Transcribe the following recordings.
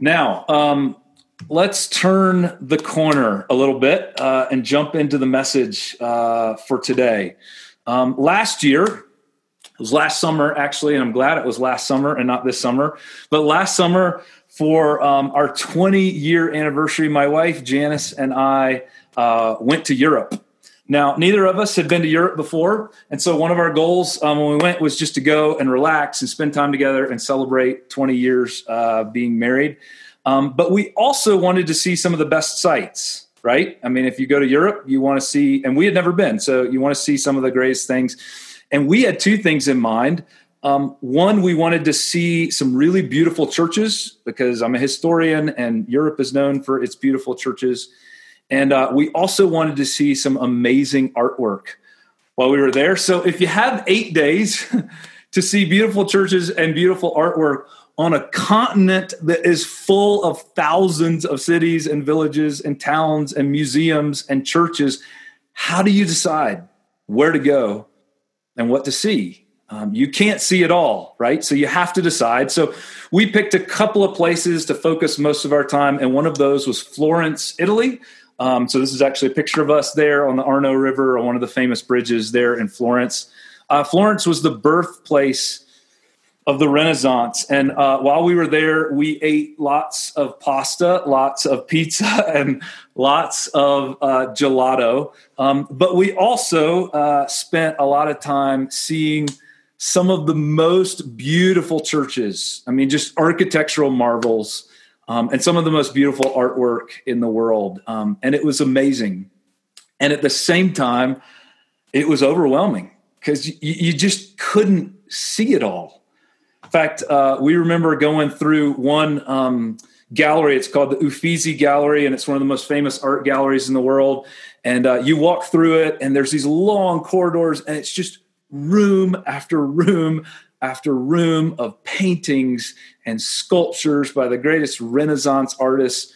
Now, um, let's turn the corner a little bit uh, and jump into the message uh, for today. Um, last year, it was last summer actually, and I'm glad it was last summer and not this summer. But last summer, for um, our 20 year anniversary, my wife Janice and I uh, went to Europe. Now, neither of us had been to Europe before. And so, one of our goals um, when we went was just to go and relax and spend time together and celebrate 20 years uh, being married. Um, but we also wanted to see some of the best sites, right? I mean, if you go to Europe, you want to see, and we had never been, so you want to see some of the greatest things. And we had two things in mind. Um, one, we wanted to see some really beautiful churches because I'm a historian and Europe is known for its beautiful churches. And uh, we also wanted to see some amazing artwork while we were there. So if you have eight days to see beautiful churches and beautiful artwork on a continent that is full of thousands of cities and villages and towns and museums and churches, how do you decide where to go and what to see? Um, you can't see it all, right? So you have to decide. So we picked a couple of places to focus most of our time, and one of those was Florence, Italy. Um, so this is actually a picture of us there on the Arno River, on one of the famous bridges there in Florence. Uh, Florence was the birthplace of the Renaissance, and uh, while we were there, we ate lots of pasta, lots of pizza, and lots of uh, gelato. Um, but we also uh, spent a lot of time seeing some of the most beautiful churches. I mean, just architectural marvels um, and some of the most beautiful artwork in the world. Um, and it was amazing. And at the same time, it was overwhelming because you, you, just couldn't see it all. In fact, uh, we remember going through one um, gallery. It's called the Uffizi Gallery, and it's one of the most famous art galleries in the world. And uh, you walk through it, and there's these long corridors, and it's just room after room after room of paintings and sculptures by the greatest Renaissance artists.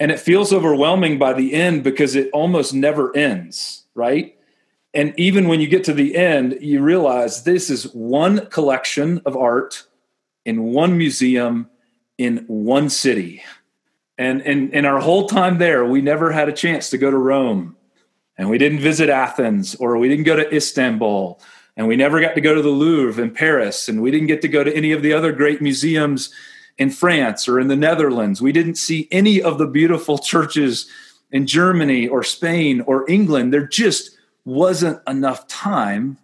And it feels overwhelming by the end because it almost never ends, right? And even when you get to the end, you realize this is one collection of art in one museum in one city. And in our whole time there, we never had a chance to go to Rome. And we didn't visit Athens or we didn't go to Istanbul and we never got to go to the Louvre in Paris, and we didn't get to go to any of the other great museums in France or in the Netherlands. We didn't see any of the beautiful churches in Germany or Spain or England. There just wasn't enough time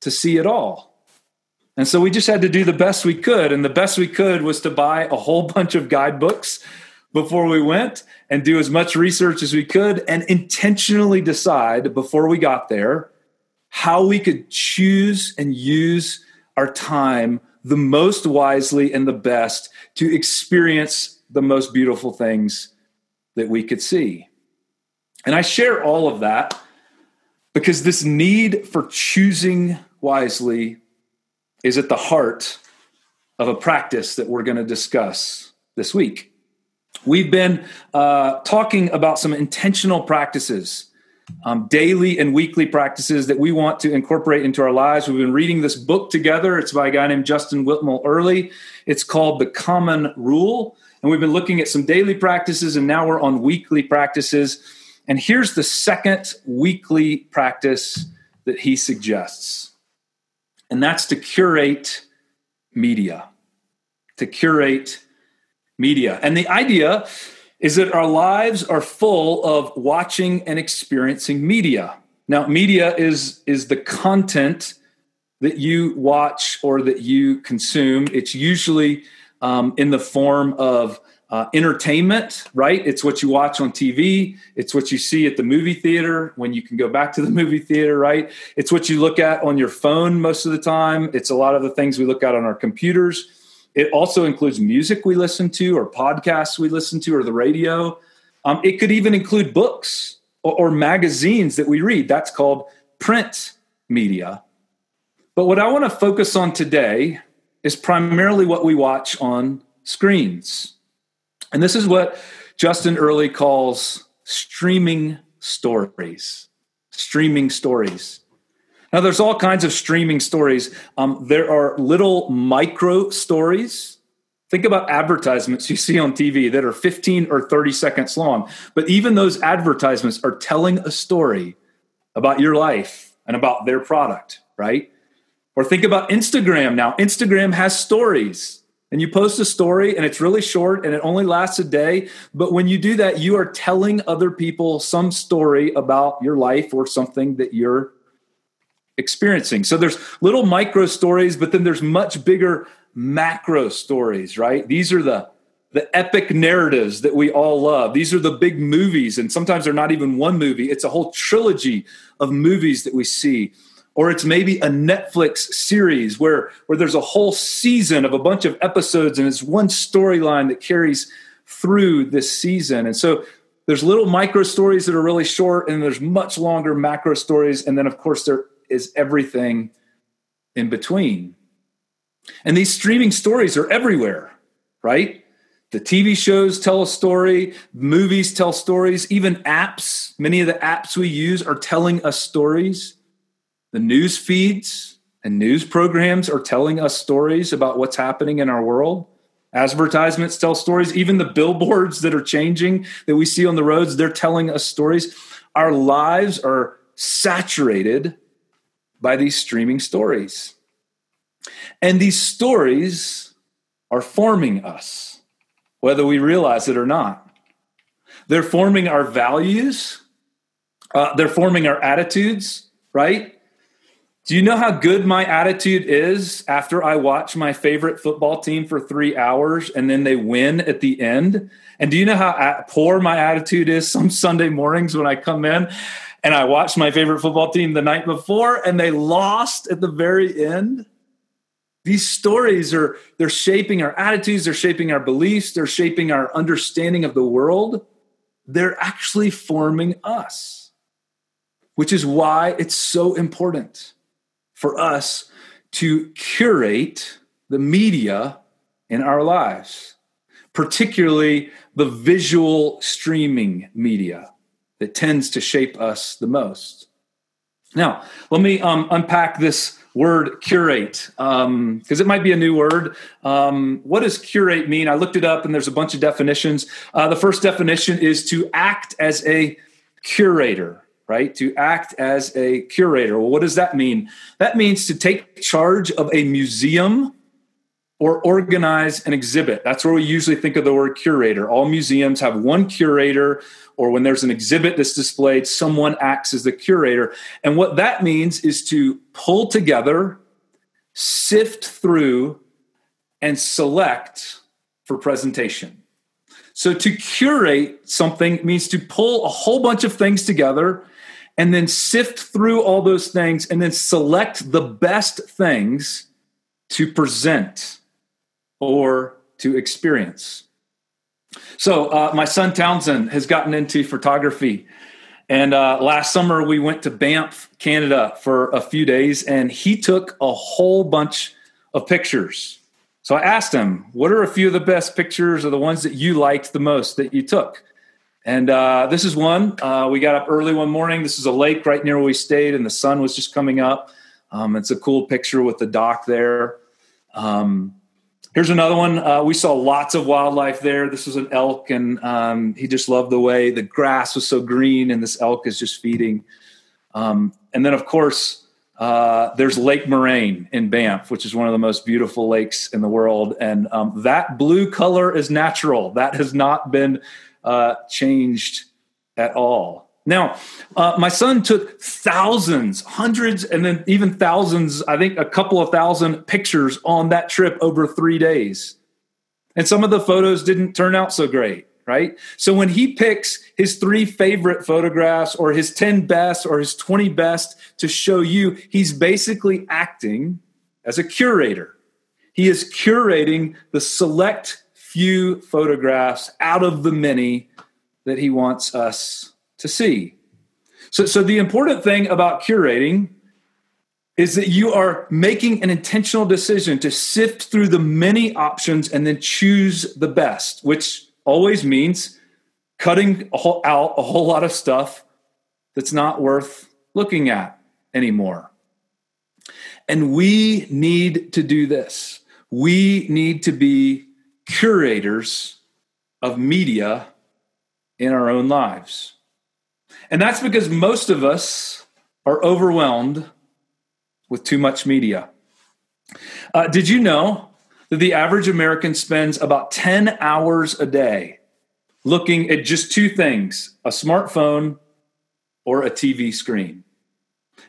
to see it all. And so we just had to do the best we could. And the best we could was to buy a whole bunch of guidebooks before we went and do as much research as we could and intentionally decide before we got there how we could choose and use our time the most wisely and the best to experience the most beautiful things that we could see. And I share all of that because this need for choosing wisely is at the heart of a practice that we're going to discuss this week. We've been uh, talking about some intentional practices um, daily and weekly practices that we want to incorporate into our lives. We've been reading this book together. It's by a guy named Justin Whitmore Earley. It's called The Common Rule. And we've been looking at some daily practices, and now we're on weekly practices. And here's the second weekly practice that he suggests, and that's to curate media. To curate media. And the idea is that our lives are full of watching and experiencing media. Now, media is is the content that you watch or that you consume. It's usually um, in the form of uh, entertainment, right? It's what you watch on TV. It's what you see at the movie theater when you can go back to the movie theater, right? It's what you look at on your phone most of the time. It's a lot of the things we look at on our computers. It also includes music we listen to, or podcasts we listen to, or the radio. Um, it could even include books or, or magazines that we read. That's called print media. But what I want to focus on today is primarily what we watch on screens. And this is what Justin Earley calls streaming stories. Streaming stories. Now, there's all kinds of streaming stories. Um, there are little micro stories Think about advertisements you see on TV that are 15 or 30 seconds long. But even those advertisements are telling a story about your life and about their product, right? Or think about Instagram now. Instagram has stories and you post a story and it's really short and it only lasts a day. But when you do that, you are telling other people some story about your life or something that you're experiencing. So there's little micro stories, but then there's much bigger macro stories, right? These are the the epic narratives that we all love. These are the big movies, and sometimes they're not even one movie. It's a whole trilogy of movies that we see. Or it's maybe a Netflix series where, where there's a whole season of a bunch of episodes and it's one storyline that carries through this season. And so there's little micro stories that are really short, and there's much longer macro stories. And then, of course, there is everything in between. And these streaming stories are everywhere, right? The TV shows tell a story, movies tell stories, even apps, many of the apps we use are telling us stories. The news feeds and news programs are telling us stories about what's happening in our world. Advertisements tell stories. Even the billboards that are changing that we see on the roads, they're telling us stories. Our lives are saturated by these streaming stories. And these stories are forming us, whether we realize it or not. They're forming our values, uh, they're forming our attitudes, right? Do you know how good my attitude is after I watch my favorite football team for three hours and then they win at the end? And do you know how poor my attitude is some Sunday mornings when I come in and I watched my favorite football team the night before and they lost at the very end? These stories are they're shaping our attitudes, they're shaping our beliefs, they're shaping our understanding of the world. They're actually forming us, which is why it's so important for us to curate the media in our lives, particularly the visual streaming media that tends to shape us the most. Now, let me um, unpack this word curate because um, it might be a new word. Um, what does curate mean? I looked it up and there's a bunch of definitions. Uh, the first definition is to act as a curator right? To act as a curator. Well, what does that mean? That means to take charge of a museum or organize an exhibit. That's where we usually think of the word curator. All museums have one curator, or when there's an exhibit that's displayed, someone acts as the curator. And what that means is to pull together, sift through, and select for presentation. So to curate something means to pull a whole bunch of things together and then sift through all those things and then select the best things to present or to experience. So, uh, my son Townsend has gotten into photography. And uh, last summer, we went to Banff, Canada for a few days, and he took a whole bunch of pictures. So I asked him, What are a few of the best pictures or the ones that you liked the most that you took? And uh, this is one. Uh, we got up early one morning. This is a lake right near where we stayed, and the sun was just coming up. Um, it's a cool picture with the dock there. Um, here's another one. Uh, we saw lots of wildlife there. This was an elk, and um, he just loved the way the grass was so green, and this elk is just feeding. Um, and then, of course, uh, there's Lake Moraine in Banff, which is one of the most beautiful lakes in the world. And um, that blue color is natural. That has not been uh, changed at all. Now, uh, my son took thousands, hundreds, and then even thousands, I think a couple of thousand pictures on that trip over three days. And some of the photos didn't turn out so great, right? So when he picks his three favorite photographs or his 10 best or his 20 best to show you, he's basically acting as a curator. He is curating the select few photographs out of the many that he wants us to see. So, so the important thing about curating is that you are making an intentional decision to sift through the many options and then choose the best, which always means cutting out a whole lot of stuff that's not worth looking at anymore. And we need to do this. We need to be curators of media in our own lives. And that's because most of us are overwhelmed with too much media. Uh, did you know that the average American spends about 10 hours a day looking at just two things a smartphone or a TV screen?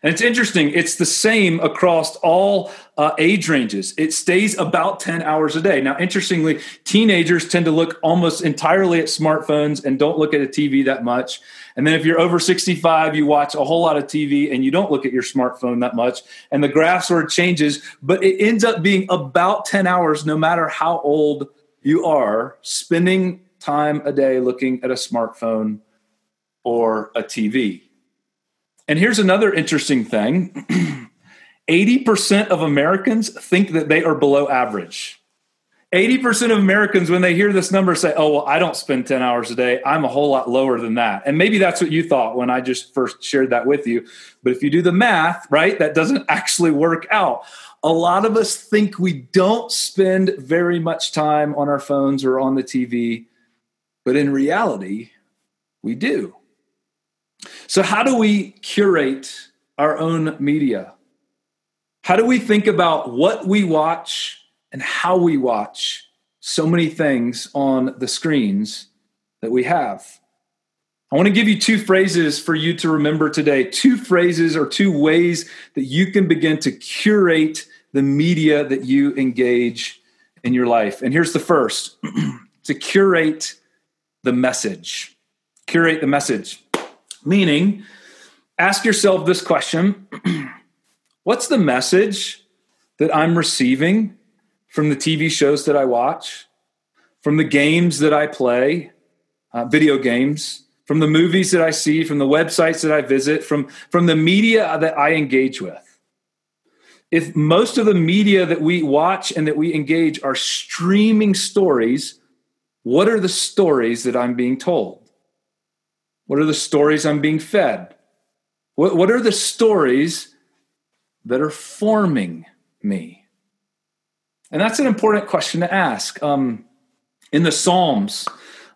And it's interesting, it's the same across all uh, age ranges. It stays about 10 hours a day. Now, interestingly, teenagers tend to look almost entirely at smartphones and don't look at a TV that much. And then if you're over 65, you watch a whole lot of TV and you don't look at your smartphone that much. And the graph sort of changes, but it ends up being about 10 hours, no matter how old you are, spending time a day looking at a smartphone or a TV. And here's another interesting thing 80% of Americans think that they are below average. 80% of Americans, when they hear this number, say, Oh, well, I don't spend 10 hours a day. I'm a whole lot lower than that. And maybe that's what you thought when I just first shared that with you. But if you do the math, right, that doesn't actually work out. A lot of us think we don't spend very much time on our phones or on the TV, but in reality, we do. So, how do we curate our own media? How do we think about what we watch and how we watch so many things on the screens that we have? I want to give you two phrases for you to remember today. Two phrases or two ways that you can begin to curate the media that you engage in your life. And here's the first to curate the message. Curate the message. Meaning, ask yourself this question What's the message that I'm receiving from the TV shows that I watch, from the games that I play, uh, video games, from the movies that I see, from the websites that I visit, from, from the media that I engage with? If most of the media that we watch and that we engage are streaming stories, what are the stories that I'm being told? What are the stories I'm being fed? What, what are the stories that are forming me? And that's an important question to ask. Um, in the Psalms,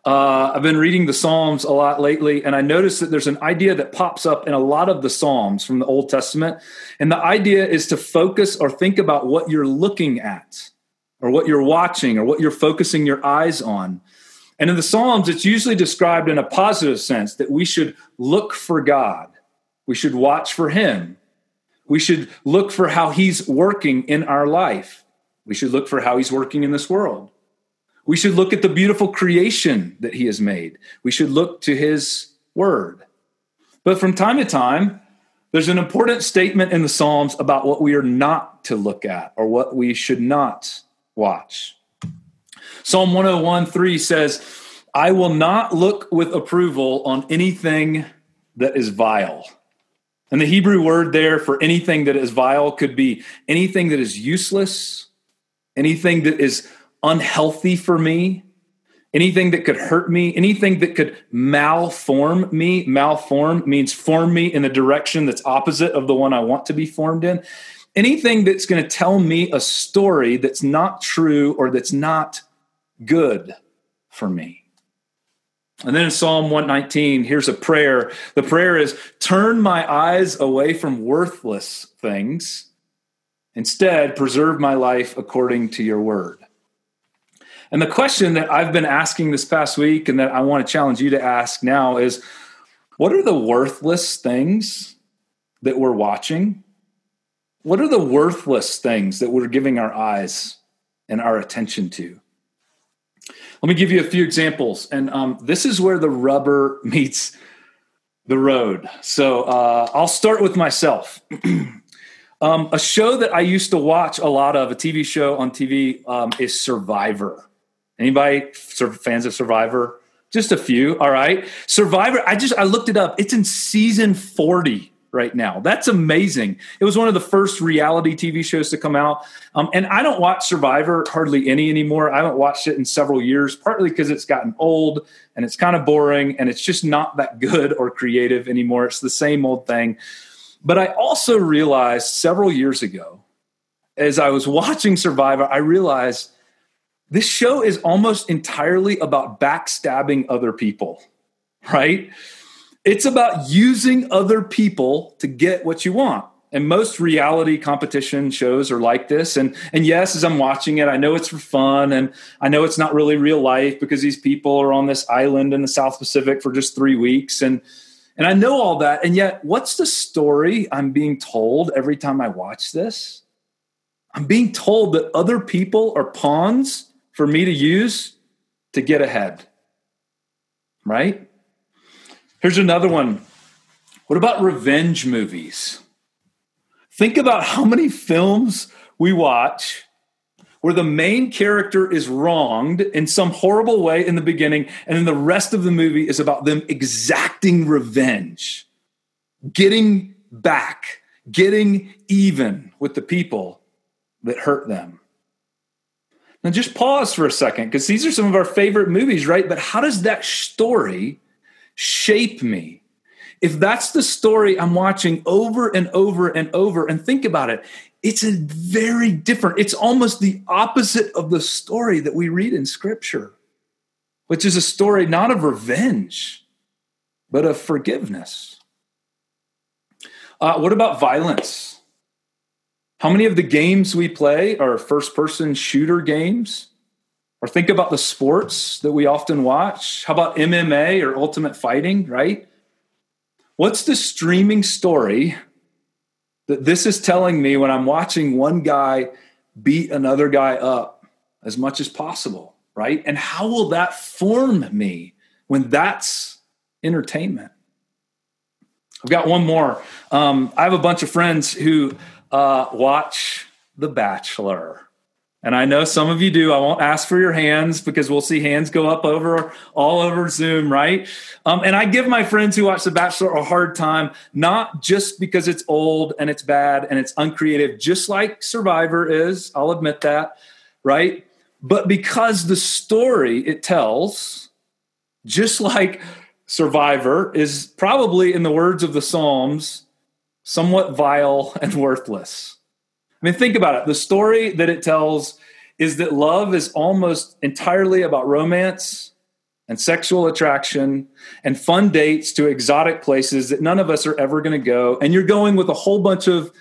uh, I've been reading the Psalms a lot lately, and I noticed that there's an idea that pops up in a lot of the Psalms from the Old Testament. And the idea is to focus or think about what you're looking at, or what you're watching, or what you're focusing your eyes on. And in the Psalms, it's usually described in a positive sense that we should look for God, we should watch for Him, we should look for how He's working in our life, we should look for how He's working in this world. We should look at the beautiful creation that He has made, we should look to His Word. But from time to time, there's an important statement in the Psalms about what we are not to look at or what we should not watch. Psalm 101 3 says, I will not look with approval on anything that is vile. And the Hebrew word there for anything that is vile could be anything that is useless, anything that is unhealthy for me, anything that could hurt me, anything that could malform me. Malform means form me in the direction that's opposite of the one I want to be formed in. Anything that's going to tell me a story that's not true or that's not good for me. And then in Psalm 119, here's a prayer. The prayer is Turn my eyes away from worthless things. Instead, preserve my life according to your word. And the question that I've been asking this past week and that I want to challenge you to ask now is what are the worthless things that we're watching? What are the worthless things that we're giving our eyes and our attention to? Let me give you a few examples. And um, this is where the rubber meets the road. So uh, I'll start with myself. um, a show that I used to watch a lot of, a TV show on TV, um, is Survivor. Anybody fans of Survivor? Just a few. All right. Survivor, I just I looked it up. It's in season 40 right now. That's amazing. It was one of the first reality TV shows to come out. Um, and I don't watch Survivor hardly any anymore. I haven't watched it in several years, partly because it's gotten old and it's kind of boring and it's just not that good or creative anymore. It's the same old thing. But I also realized several years ago, as I was watching Survivor, I realized this show is almost entirely about backstabbing other people, right? It's about using other people to get what you want. And most reality competition shows are like this. And, and yes, as I'm watching it, I know it's for fun and I know it's not really real life because these people are on this island in the South Pacific for just three weeks. And, and I know all that. And yet, what's the story I'm being told every time I watch this? I'm being told that other people are pawns for me to use to get ahead. Right? Here's another one. What about revenge movies? Think about how many films we watch where the main character is wronged in some horrible way in the beginning, and then the rest of the movie is about them exacting revenge, getting back, getting even with the people that hurt them. Now, just pause for a second because these are some of our favorite movies, right? But how does that story shape me? If that's the story I'm watching over and over and over, and think about it, it's a very different, it's almost the opposite of the story that we read in Scripture, which is a story not of revenge, but of forgiveness. Uh, what about violence? How many of the games we play are first person shooter games? Or think about the sports that we often watch. How about MMA or ultimate fighting, right? What's the streaming story that this is telling me when I'm watching one guy beat another guy up as much as possible, right? And how will that form me when that's entertainment? I've got one more. Um, I have a bunch of friends who uh, watch The Bachelor. And I know some of you do. I won't ask for your hands because we'll see hands go up over all over Zoom, right? Um, and I give my friends who watch The Bachelor a hard time, not just because it's old and it's bad and it's uncreative, just like Survivor is. I'll admit that, right? But because the story it tells, just like Survivor, is probably, in the words of the Psalms, somewhat vile and worthless. I mean, think about it. The story that it tells is that love is almost entirely about romance and sexual attraction and fun dates to exotic places that none of us are ever going to go. And you're going with a whole bunch of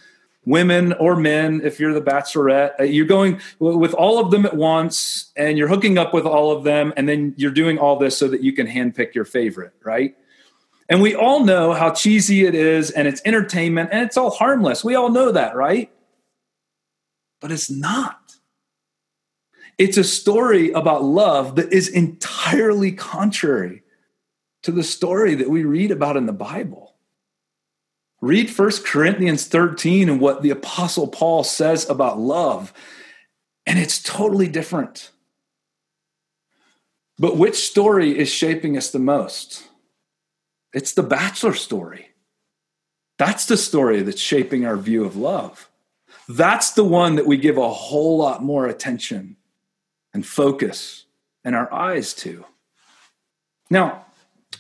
women or men if you're the bachelorette uh, you're going with all of them at once and you're hooking up with all of them and then you're doing all this so that you can handpick your favorite right and we all know how cheesy it is and it's entertainment and it's all harmless we all know that right but it's not. It's a story about love that is entirely contrary to the story that we read about in the Bible. Read 1 Corinthians 13 and what the Apostle Paul says about love, and it's totally different. But which story is shaping us the most? It's the bachelor story. That's the story that's shaping our view of love. That's the one that we give a whole lot more attention and focus and our eyes to. Now,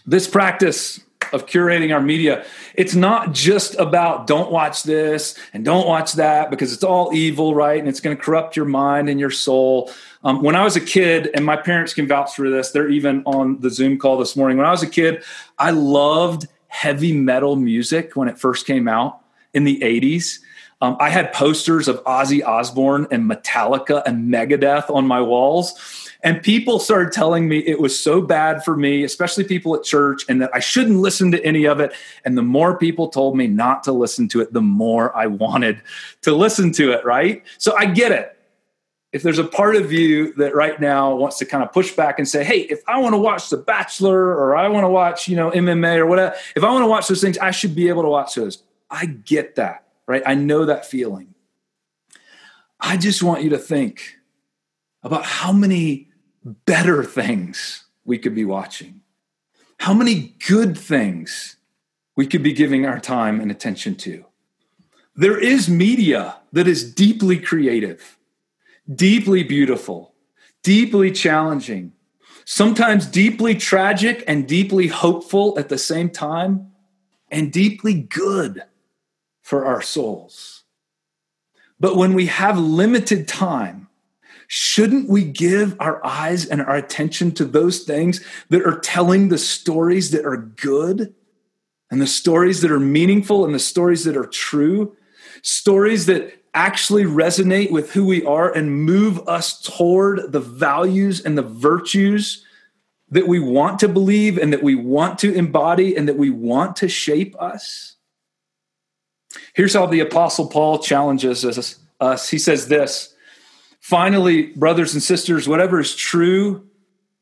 this practice of curating our media, it's not just about don't watch this and don't watch that because it's all evil, right? And it's going to corrupt your mind and your soul. Um, when I was a kid, and my parents can vouch for this, they're even on the Zoom call this morning. When I was a kid, I loved heavy metal music when it first came out in the 80s. Um, I had posters of Ozzy Osbourne and Metallica and Megadeth on my walls. And people started telling me it was so bad for me, especially people at church, and that I shouldn't listen to any of it. And the more people told me not to listen to it, the more I wanted to listen to it, right? So I get it. If there's a part of you that right now wants to kind of push back and say, hey, if I want to watch The Bachelor or I want to watch, you know, MMA or whatever, if I want to watch those things, I should be able to watch those. I get that right? I know that feeling. I just want you to think about how many better things we could be watching, how many good things we could be giving our time and attention to. There is media that is deeply creative, deeply beautiful, deeply challenging, sometimes deeply tragic and deeply hopeful at the same time, and deeply good for our souls. But when we have limited time shouldn't we give our eyes and our attention to those things that are telling the stories that are good and the stories that are meaningful and the stories that are true? Stories that actually resonate with who we are and move us toward the values and the virtues that we want to believe and that we want to embody and that we want to shape us? Here's how the Apostle Paul challenges us. us. He says this Finally, brothers and sisters, whatever is true,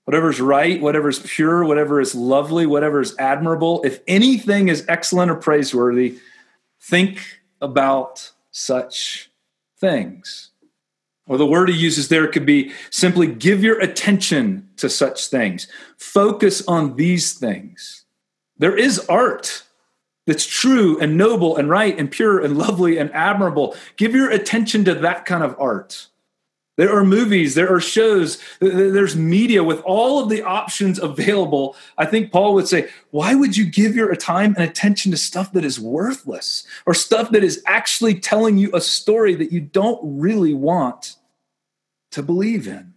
whatever is right, whatever is pure, whatever is lovely, whatever is admirable, if anything is excellent or praiseworthy, think about such things. Or the word he uses there could be simply give your attention to such things. Focus on these things. There is art that's true and noble and right and pure and lovely and admirable. Give your attention to that kind of art. There are movies, there are shows, there's media with all of the options available. I think Paul would say, why would you give your time and attention to stuff that is worthless or stuff that is actually telling you a story that you don't really want to believe in?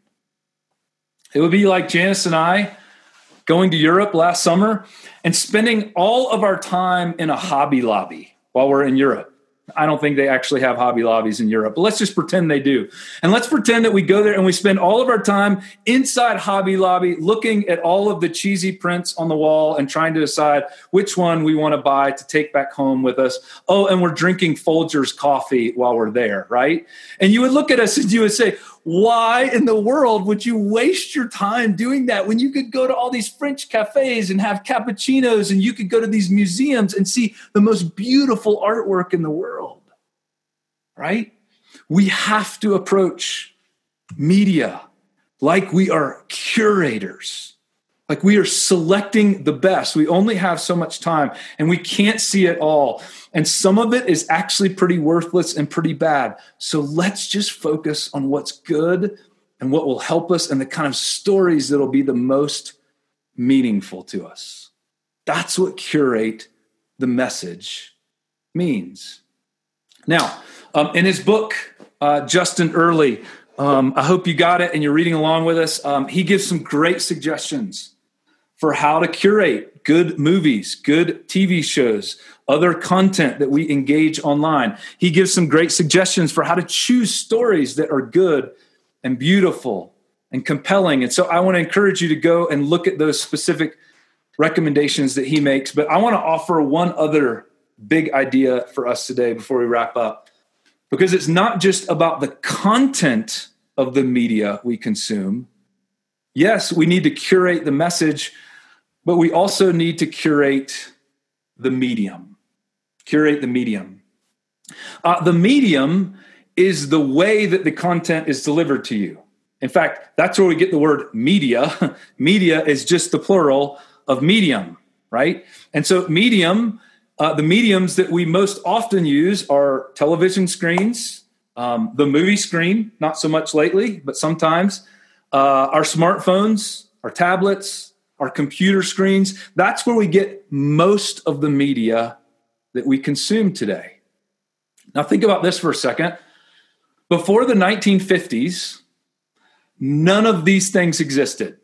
It would be like Janice and I going to Europe last summer and spending all of our time in a Hobby Lobby while we're in Europe. I don't think they actually have Hobby Lobbies in Europe, but let's just pretend they do. And let's pretend that we go there and we spend all of our time inside Hobby Lobby looking at all of the cheesy prints on the wall and trying to decide which one we want to buy to take back home with us. Oh, and we're drinking Folgers coffee while we're there, right? And you would look at us and you would say, why in the world would you waste your time doing that when you could go to all these French cafes and have cappuccinos and you could go to these museums and see the most beautiful artwork in the world? Right? We have to approach media like we are curators, like we are selecting the best. We only have so much time and we can't see it all. And some of it is actually pretty worthless and pretty bad. So let's just focus on what's good and what will help us and the kind of stories that'll be the most meaningful to us. That's what curate the message means. Now, um, in his book, uh, Justin Earley, um, I hope you got it and you're reading along with us. Um, he gives some great suggestions for how to curate good movies, good TV shows, other content that we engage online. He gives some great suggestions for how to choose stories that are good and beautiful and compelling. And so I want to encourage you to go and look at those specific recommendations that he makes. But I want to offer one other big idea for us today before we wrap up, because it's not just about the content of the media we consume. Yes, we need to curate the message, but we also need to curate the medium curate the medium. Uh, the medium is the way that the content is delivered to you. In fact, that's where we get the word media. media is just the plural of medium, right? And so, medium, uh, the mediums that we most often use are television screens, um, the movie screen, not so much lately, but sometimes, uh, our smartphones, our tablets, our computer screens. That's where we get most of the media that we consume today. Now, think about this for a second. Before the 1950s, none of these things existed.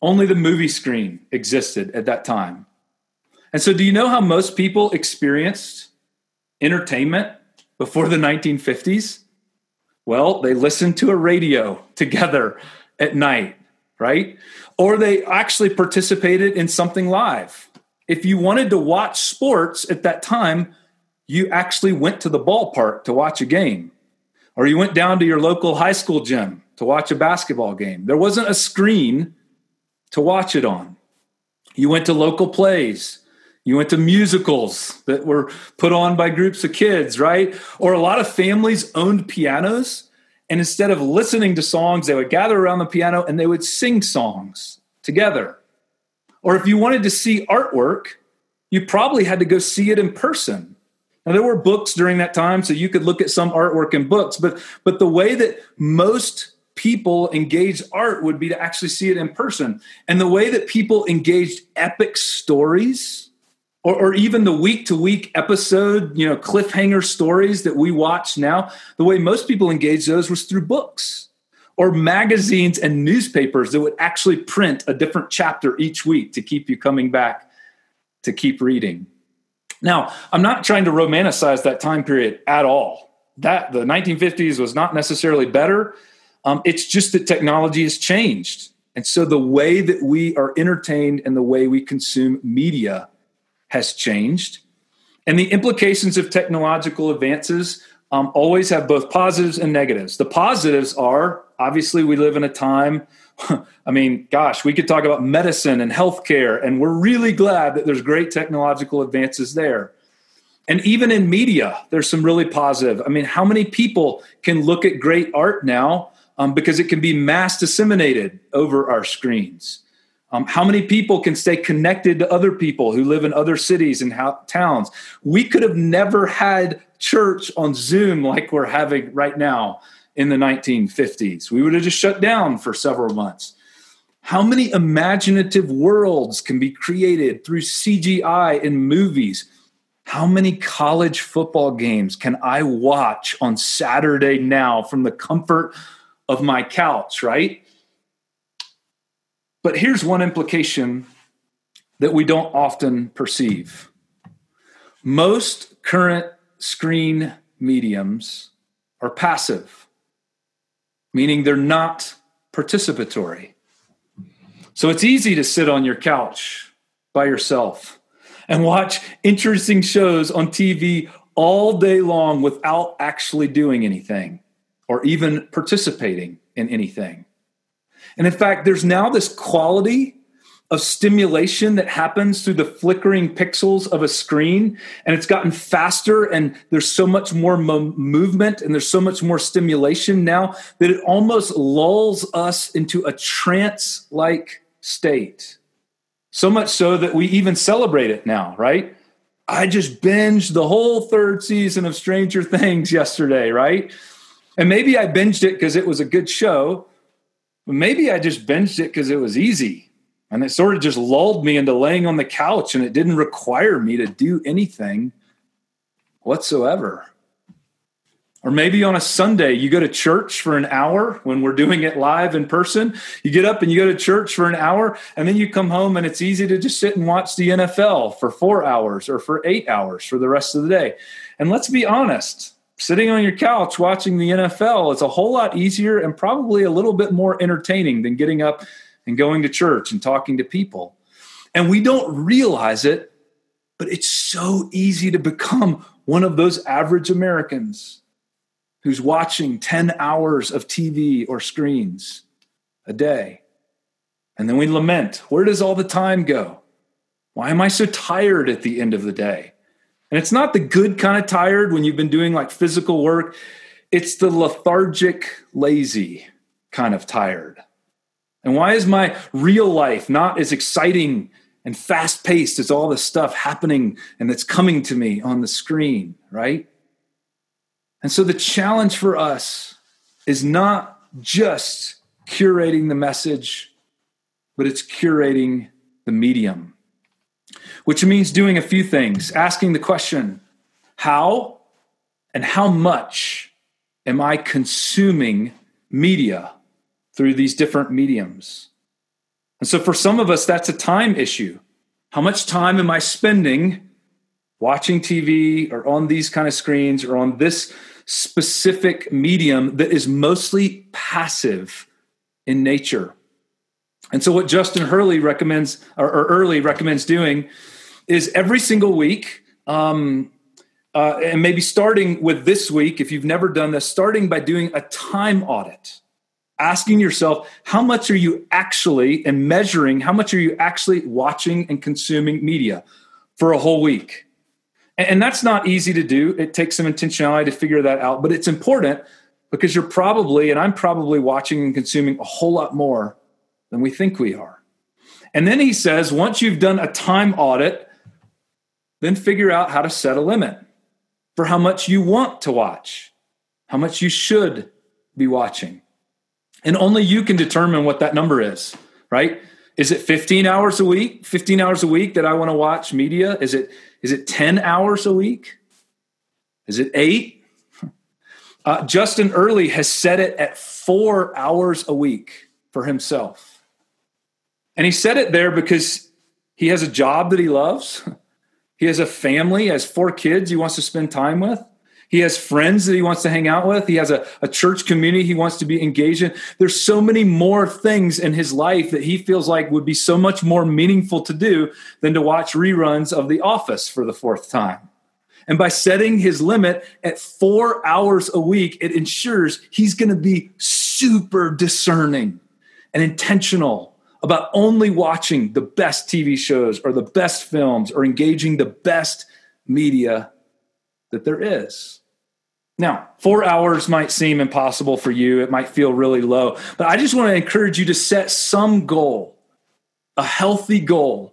Only the movie screen existed at that time. And so, do you know how most people experienced entertainment before the 1950s? Well, they listened to a radio together at night, right? Or they actually participated in something live if you wanted to watch sports at that time, you actually went to the ballpark to watch a game, or you went down to your local high school gym to watch a basketball game. There wasn't a screen to watch it on. You went to local plays. You went to musicals that were put on by groups of kids, right? Or a lot of families owned pianos. And instead of listening to songs, they would gather around the piano and they would sing songs together. Or if you wanted to see artwork, you probably had to go see it in person. Now there were books during that time, so you could look at some artwork in books, but but the way that most people engaged art would be to actually see it in person. And the way that people engaged epic stories, or, or even the week to week episode, you know, cliffhanger stories that we watch now, the way most people engage those was through books or magazines and newspapers that would actually print a different chapter each week to keep you coming back to keep reading. Now, I'm not trying to romanticize that time period at all. That the 1950s was not necessarily better. Um, it's just that technology has changed. And so the way that we are entertained and the way we consume media has changed. And the implications of technological advances um, always have both positives and negatives. The positives are obviously we live in a time. I mean, gosh, we could talk about medicine and healthcare, and we're really glad that there's great technological advances there. And even in media, there's some really positive. I mean, how many people can look at great art now um, because it can be mass disseminated over our screens? Um, how many people can stay connected to other people who live in other cities and towns? We could have never had church on Zoom like we're having right now in the 1950s. We would have just shut down for several months. How many imaginative worlds can be created through CGI in movies? How many college football games can I watch on Saturday now from the comfort of my couch, right? But here's one implication that we don't often perceive most current screen mediums are passive, meaning they're not participatory. So it's easy to sit on your couch by yourself and watch interesting shows on TV all day long without actually doing anything or even participating in anything. And in fact, there's now this quality of stimulation that happens through the flickering pixels of a screen and it's gotten faster and there's so much more mo- movement and there's so much more stimulation now that it almost lulls us into a trance like state. So much so that we even celebrate it now right? I just binged the whole third season of stranger things yesterday right? And maybe i binged it because it was a good show but maybe I just binged it because it was easy. And it sort of just lulled me into laying on the couch and it didn't require me to do anything whatsoever. Or maybe on a Sunday, you go to church for an hour when we're doing it live in person. You get up and you go to church for an hour, and then you come home, and it's easy to just sit and watch the NFL for four hours or for eight hours for the rest of the day. And let's be honest, sitting on your couch watching the NFL is a whole lot easier and probably a little bit more entertaining than getting up and going to church and talking to people. And we don't realize it, but it's so easy to become one of those average Americans who's watching 10 hours of TV or screens a day. And then we lament where does all the time go? Why am I so tired at the end of the day? And it's not the good kind of tired when you've been doing like physical work, it's the lethargic, lazy kind of tired. And why is my real life not as exciting and fast paced as all this stuff happening and that's coming to me on the screen, right? And so the challenge for us is not just curating the message, but it's curating the medium which means doing a few things asking the question, how and how much am I consuming media through these different mediums? And so for some of us, that's a time issue. How much time am I spending watching TV or on these kind of screens or on this specific medium that is mostly passive in nature? And so, what Justin Hurley recommends, or, or Earley recommends doing, is every single week, um, uh, and maybe starting with this week, if you've never done this, starting by doing a time audit, asking yourself, how much are you actually, and measuring how much are you actually watching and consuming media for a whole week? And, and that's not easy to do. It takes some intentionality to figure that out, but it's important because you're probably, and I'm probably watching and consuming a whole lot more than we think we are. And then he says, once you've done a time audit, then figure out how to set a limit for how much you want to watch, how much you should be watching. And only you can determine what that number is, right? Is it 15 hours a week? 15 hours a week that I want to watch media? Is it is it 10 hours a week? Is it 8? Uh, Justin Earley has set it at four hours a week for himself. And he said it there because he has a job that he loves. He has a family, has four kids he wants to spend time with. He has friends that he wants to hang out with. He has a, a church community he wants to be engaged in. There's so many more things in his life that he feels like would be so much more meaningful to do than to watch reruns of The Office for the fourth time. And by setting his limit at four hours a week, it ensures he's going to be super discerning and intentional about only watching the best TV shows or the best films or engaging the best media that there is. Now, four hours might seem impossible for you. It might feel really low, but I just want to encourage you to set some goal, a healthy goal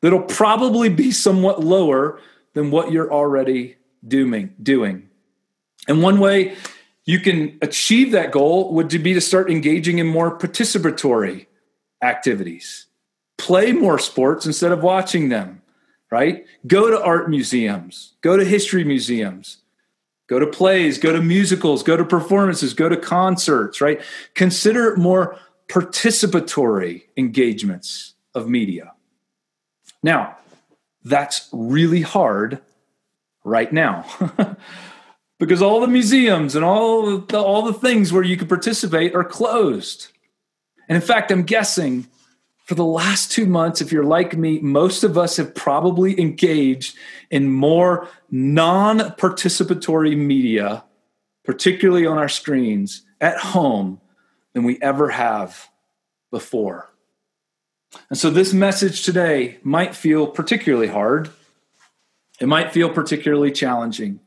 that'll probably be somewhat lower than what you're already doing. doing. And one way you can achieve that goal would be to start engaging in more participatory activities. Play more sports instead of watching them right? Go to art museums, go to history museums, go to plays, go to musicals, go to performances, go to concerts, right? Consider more participatory engagements of media. Now, that's really hard right now. because all the museums and all the, all the things where you can participate are closed. And in fact, I'm guessing for the last two months, if you're like me, most of us have probably engaged in more non participatory media, particularly on our screens at home, than we ever have before. And so, this message today might feel particularly hard. It might feel particularly challenging.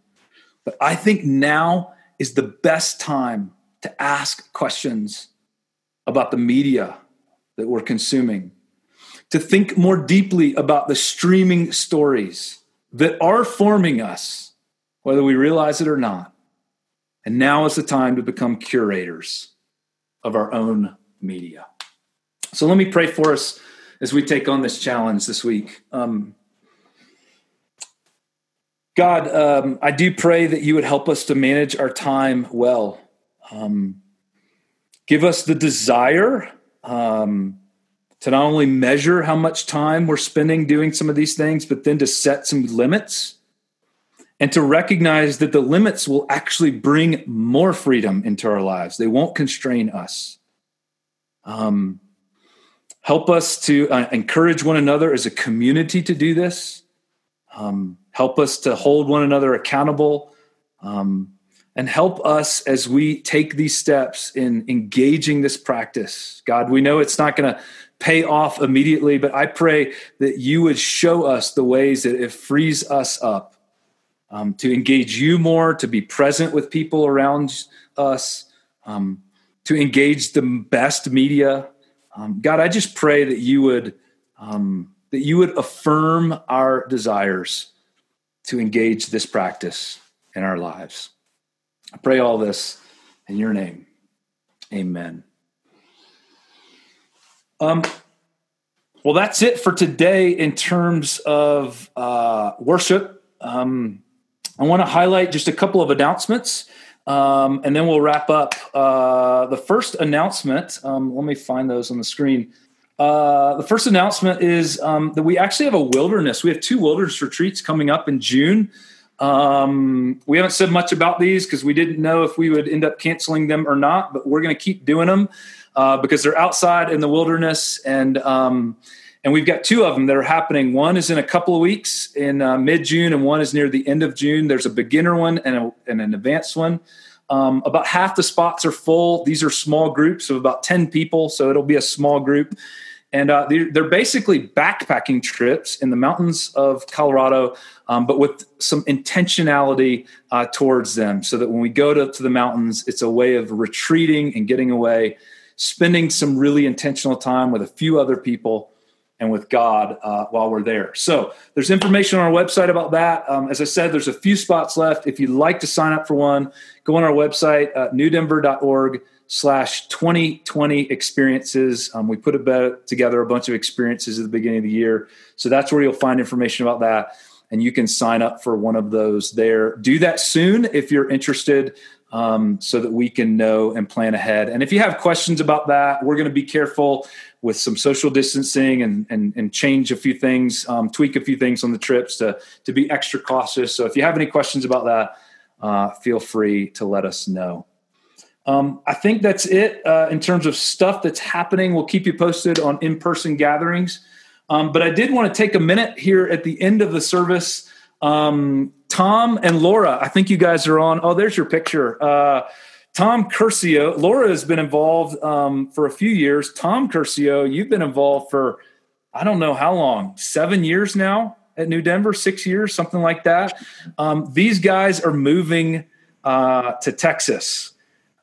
But I think now is the best time to ask questions about the media that we're consuming, to think more deeply about the streaming stories that are forming us, whether we realize it or not. And now is the time to become curators of our own media. So let me pray for us as we take on this challenge this week. Um, God, um, I do pray that you would help us to manage our time well. Um, give us the desire um, to not only measure how much time we're spending doing some of these things, but then to set some limits and to recognize that the limits will actually bring more freedom into our lives. They won't constrain us. Um, help us to uh, encourage one another as a community to do this. Um, help us to hold one another accountable. Um, and help us as we take these steps in engaging this practice. God, we know it's not going to pay off immediately, but I pray that you would show us the ways that it frees us up um, to engage you more, to be present with people around us, um, to engage the best media. Um, God, I just pray that you would um, that you would affirm our desires to engage this practice in our lives. I pray all this in your name. Amen. Um, well, that's it for today in terms of uh, worship. Um, I want to highlight just a couple of announcements, um, and then we'll wrap up. Uh, the first announcement, um, let me find those on the screen. Uh, the first announcement is um, that we actually have a wilderness. We have two wilderness retreats coming up in June. Um, we haven't said much about these because we didn't know if we would end up canceling them or not, but we're going to keep doing them uh, because they're outside in the wilderness and um, and we've got two of them that are happening. One is in a couple of weeks in uh, mid June, and one is near the end of June. There's a beginner one and, a, and an advanced one. Um, about half the spots are full. These are small groups of about 10 people, so it'll be a small group. And uh, they're, they're, basically backpacking trips in the mountains of Colorado, um, but with some intentionality uh, towards them, so that when we go to, to the mountains, it's a way of retreating and getting away, spending some really intentional time with a few other people and with God uh, while we're there. So there's information on our website about that. Um, as I said, there's a few spots left. If you'd like to sign up for one, go on our website, uh, newdenver.org slash 2020 experiences. Um, we put a together a bunch of experiences at the beginning of the year. So that's where you'll find information about that. And you can sign up for one of those there. Do that soon if you're interested. um, so that we can know and plan ahead. And if you have questions about that, we're going to be careful with some social distancing and and, and change a few things, um, tweak a few things on the trips to to be extra cautious. So if you have any questions about that, uh, feel free to let us know. Um, I think that's it uh, in terms of stuff that's happening. We'll keep you posted on in person gatherings. Um, but I did want to take a minute here at the end of the service. Um, Tom and Laura, I think you guys are on. Oh, there's your picture. Uh, Tom Curcio, Laura has been involved um, for a few years. Tom Curcio, you've been involved for I don't know how long, seven years now at New Denver, six years, something like that. Um, these guys are moving uh, to Texas.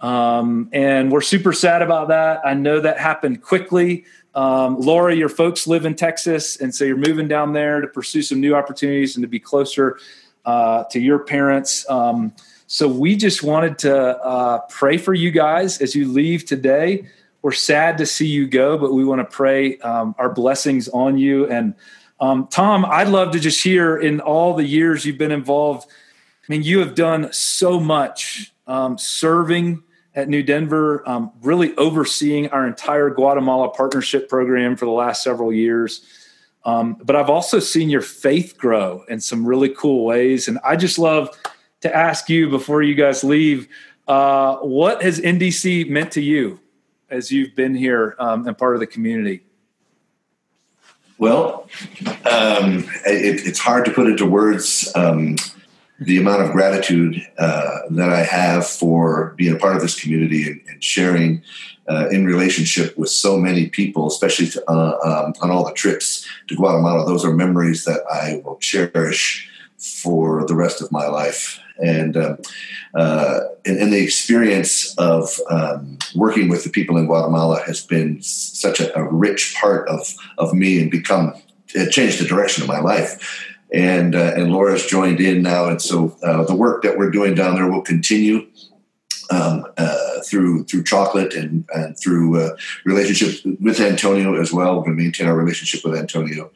Um, and we're super sad about that. I know that happened quickly. Um, Laura, your folks live in Texas, and so you're moving down there to pursue some new opportunities and to be closer uh, to your parents. Um, so we just wanted to uh, pray for you guys as you leave today. We're sad to see you go, but we want to pray um, our blessings on you. And um, Tom, I'd love to just hear in all the years you've been involved. I mean, you have done so much um, serving at New Denver, um, really overseeing our entire Guatemala partnership program for the last several years. Um, but I've also seen your faith grow in some really cool ways. And I just love to ask you before you guys leave uh, what has NDC meant to you as you've been here um, and part of the community? Well, um, it, it's hard to put into words um, the amount of gratitude uh, that I have for being a part of this community and, and sharing uh, in relationship with so many people, especially to, uh, um, on all the trips to Guatemala. Those are memories that I will cherish for the rest of my life. And, uh, uh, and, and, the experience of um, working with the people in Guatemala has been such a, a rich part of, of me and become, it changed the direction of my life and uh, and Laura's joined in now, and so uh, the work that we're doing down there will continue um, uh, through through chocolate and and through uh, relationships with Antonio as well. We're going to maintain our relationship with Antonio.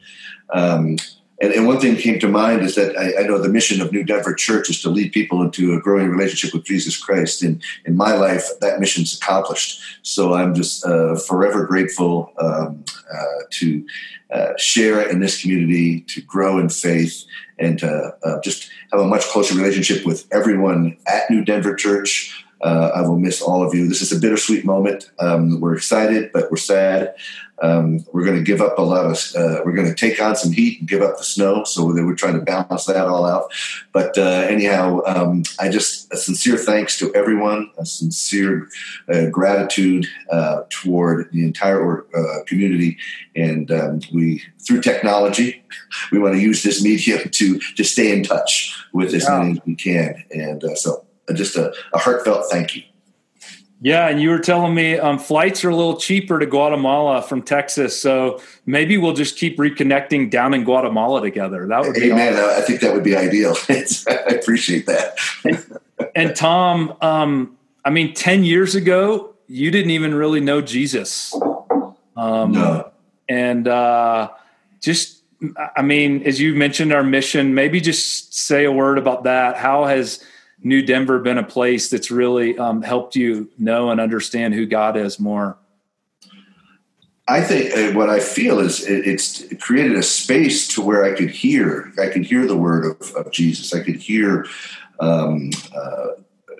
Um, and, and, one thing came to mind is that I, I, know the mission of New Denver Church is to lead people into a growing relationship with Jesus Christ. And in my life, that mission's accomplished. So I'm just uh, forever grateful um, uh, to uh, share in this community, to grow in faith, and to uh, just have a much closer relationship with everyone at New Denver Church. Uh, I will miss all of you. This is a bittersweet moment. Um, we're excited, but we're sad. Um, we're going to give up a lot of, uh, we're going to take on some heat and give up the snow. So they were trying to balance that all out. But uh, anyhow, um, I just, a sincere thanks to everyone, a sincere uh, gratitude uh, toward the entire uh, community. And um, we, through technology, we want to use this medium to, to stay in touch with as yeah. many as we can. And uh, so just a, a heartfelt thank you. Yeah, and you were telling me um, flights are a little cheaper to Guatemala from Texas, so maybe we'll just keep reconnecting down in Guatemala together. That would be Amen. Awesome. I think that would be ideal. I appreciate that. and, and, Tom, um, I mean, ten years ago, you didn't even really know Jesus. Um, no. And uh, just, I mean, as you mentioned, our mission. Maybe just say a word about that. How has New Denver been a place that's really um, helped you know and understand who God is more? I think uh, what I feel is it, it's created a space to where I could hear, I could hear the word of, of Jesus. I could hear, um, uh,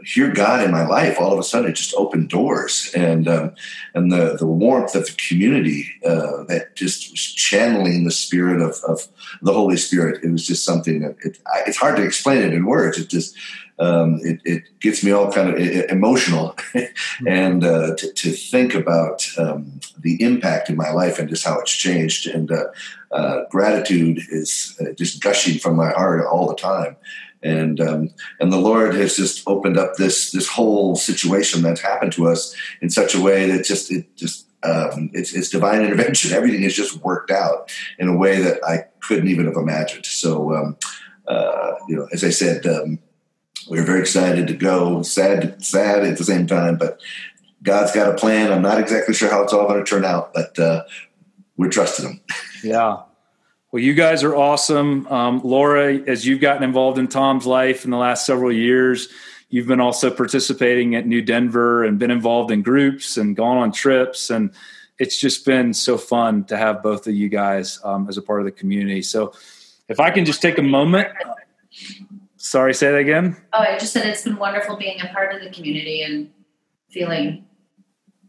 hear God in my life. All of a sudden, it just opened doors, and um, and the the warmth of the community uh, that just was channeling the spirit of, of the Holy Spirit. It was just something that it, it's hard to explain it in words. It just um, it, it, gets me all kind of emotional and uh, to, to, think about um, the impact in my life and just how it's changed and uh, uh, gratitude is uh, just gushing from my heart all the time and um, and the Lord has just opened up this this whole situation that's happened to us in such a way that just it just um, it's, it's divine intervention. Everything has just worked out in a way that I couldn't even have imagined. So, um, uh, you know, as I said, um, we were very excited to go. Sad, sad at the same time, but God's got a plan. I'm not exactly sure how it's all going to turn out, but uh, we're trusting Him. Yeah. Well, you guys are awesome, um, Laura. As you've gotten involved in Tom's life in the last several years, you've been also participating at New Denver and been involved in groups and gone on trips. And it's just been so fun to have both of you guys um, as a part of the community. So if I can just take a moment. Sorry, say that again. Oh, I just said it's been wonderful being a part of the community and feeling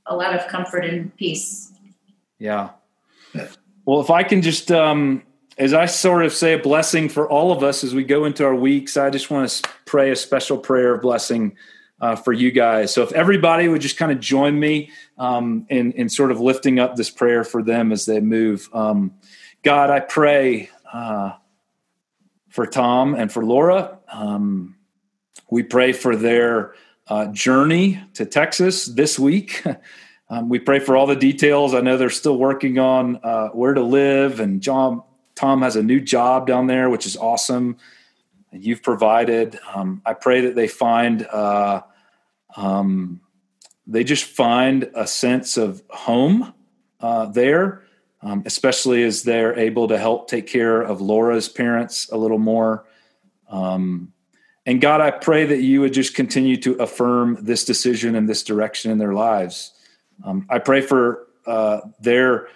a lot of comfort and peace. Yeah. Well, if I can just, um, as I sort of say a blessing for all of us as we go into our weeks, I just want to pray a special prayer of blessing uh, for you guys. So if everybody would just kind of join me um, in, in sort of lifting up this prayer for them as they move. Um, God, I pray uh, for Tom and for Laura. Um, we pray for their uh, journey to Texas this week. Um, we pray for all the details. I know they're still working on uh, where to live, and John Tom has a new job down there, which is awesome. You've provided. Um, I pray that they find uh, um, they just find a sense of home uh, there, um, especially as they're able to help take care of Laura's parents a little more. Um, and God, I pray that you would just continue to affirm this decision and this direction in their lives. Um, I pray for uh, their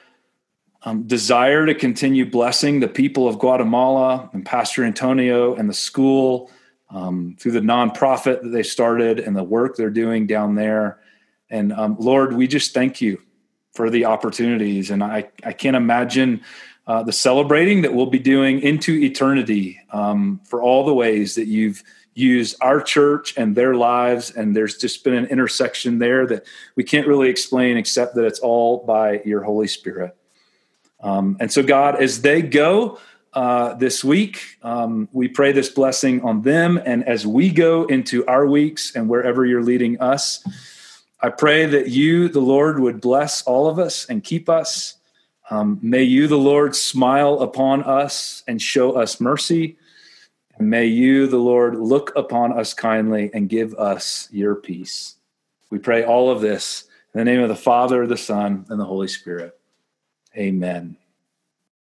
um, desire to continue blessing the people of Guatemala and Pastor Antonio and the school um, through the nonprofit that they started and the work they're doing down there. And um, Lord, we just thank you for the opportunities. And I, I can't imagine uh, the celebrating that we'll be doing into eternity um, for all the ways that you've used our church and their lives. And there's just been an intersection there that we can't really explain except that it's all by your Holy Spirit. Um, and so, God, as they go uh, this week, um, we pray this blessing on them. And as we go into our weeks and wherever you're leading us, I pray that you, the Lord, would bless all of us and keep us. Um, may you, the Lord, smile upon us and show us mercy. And may you, the Lord, look upon us kindly and give us your peace. We pray all of this in the name of the Father, the Son, and the Holy Spirit. Amen.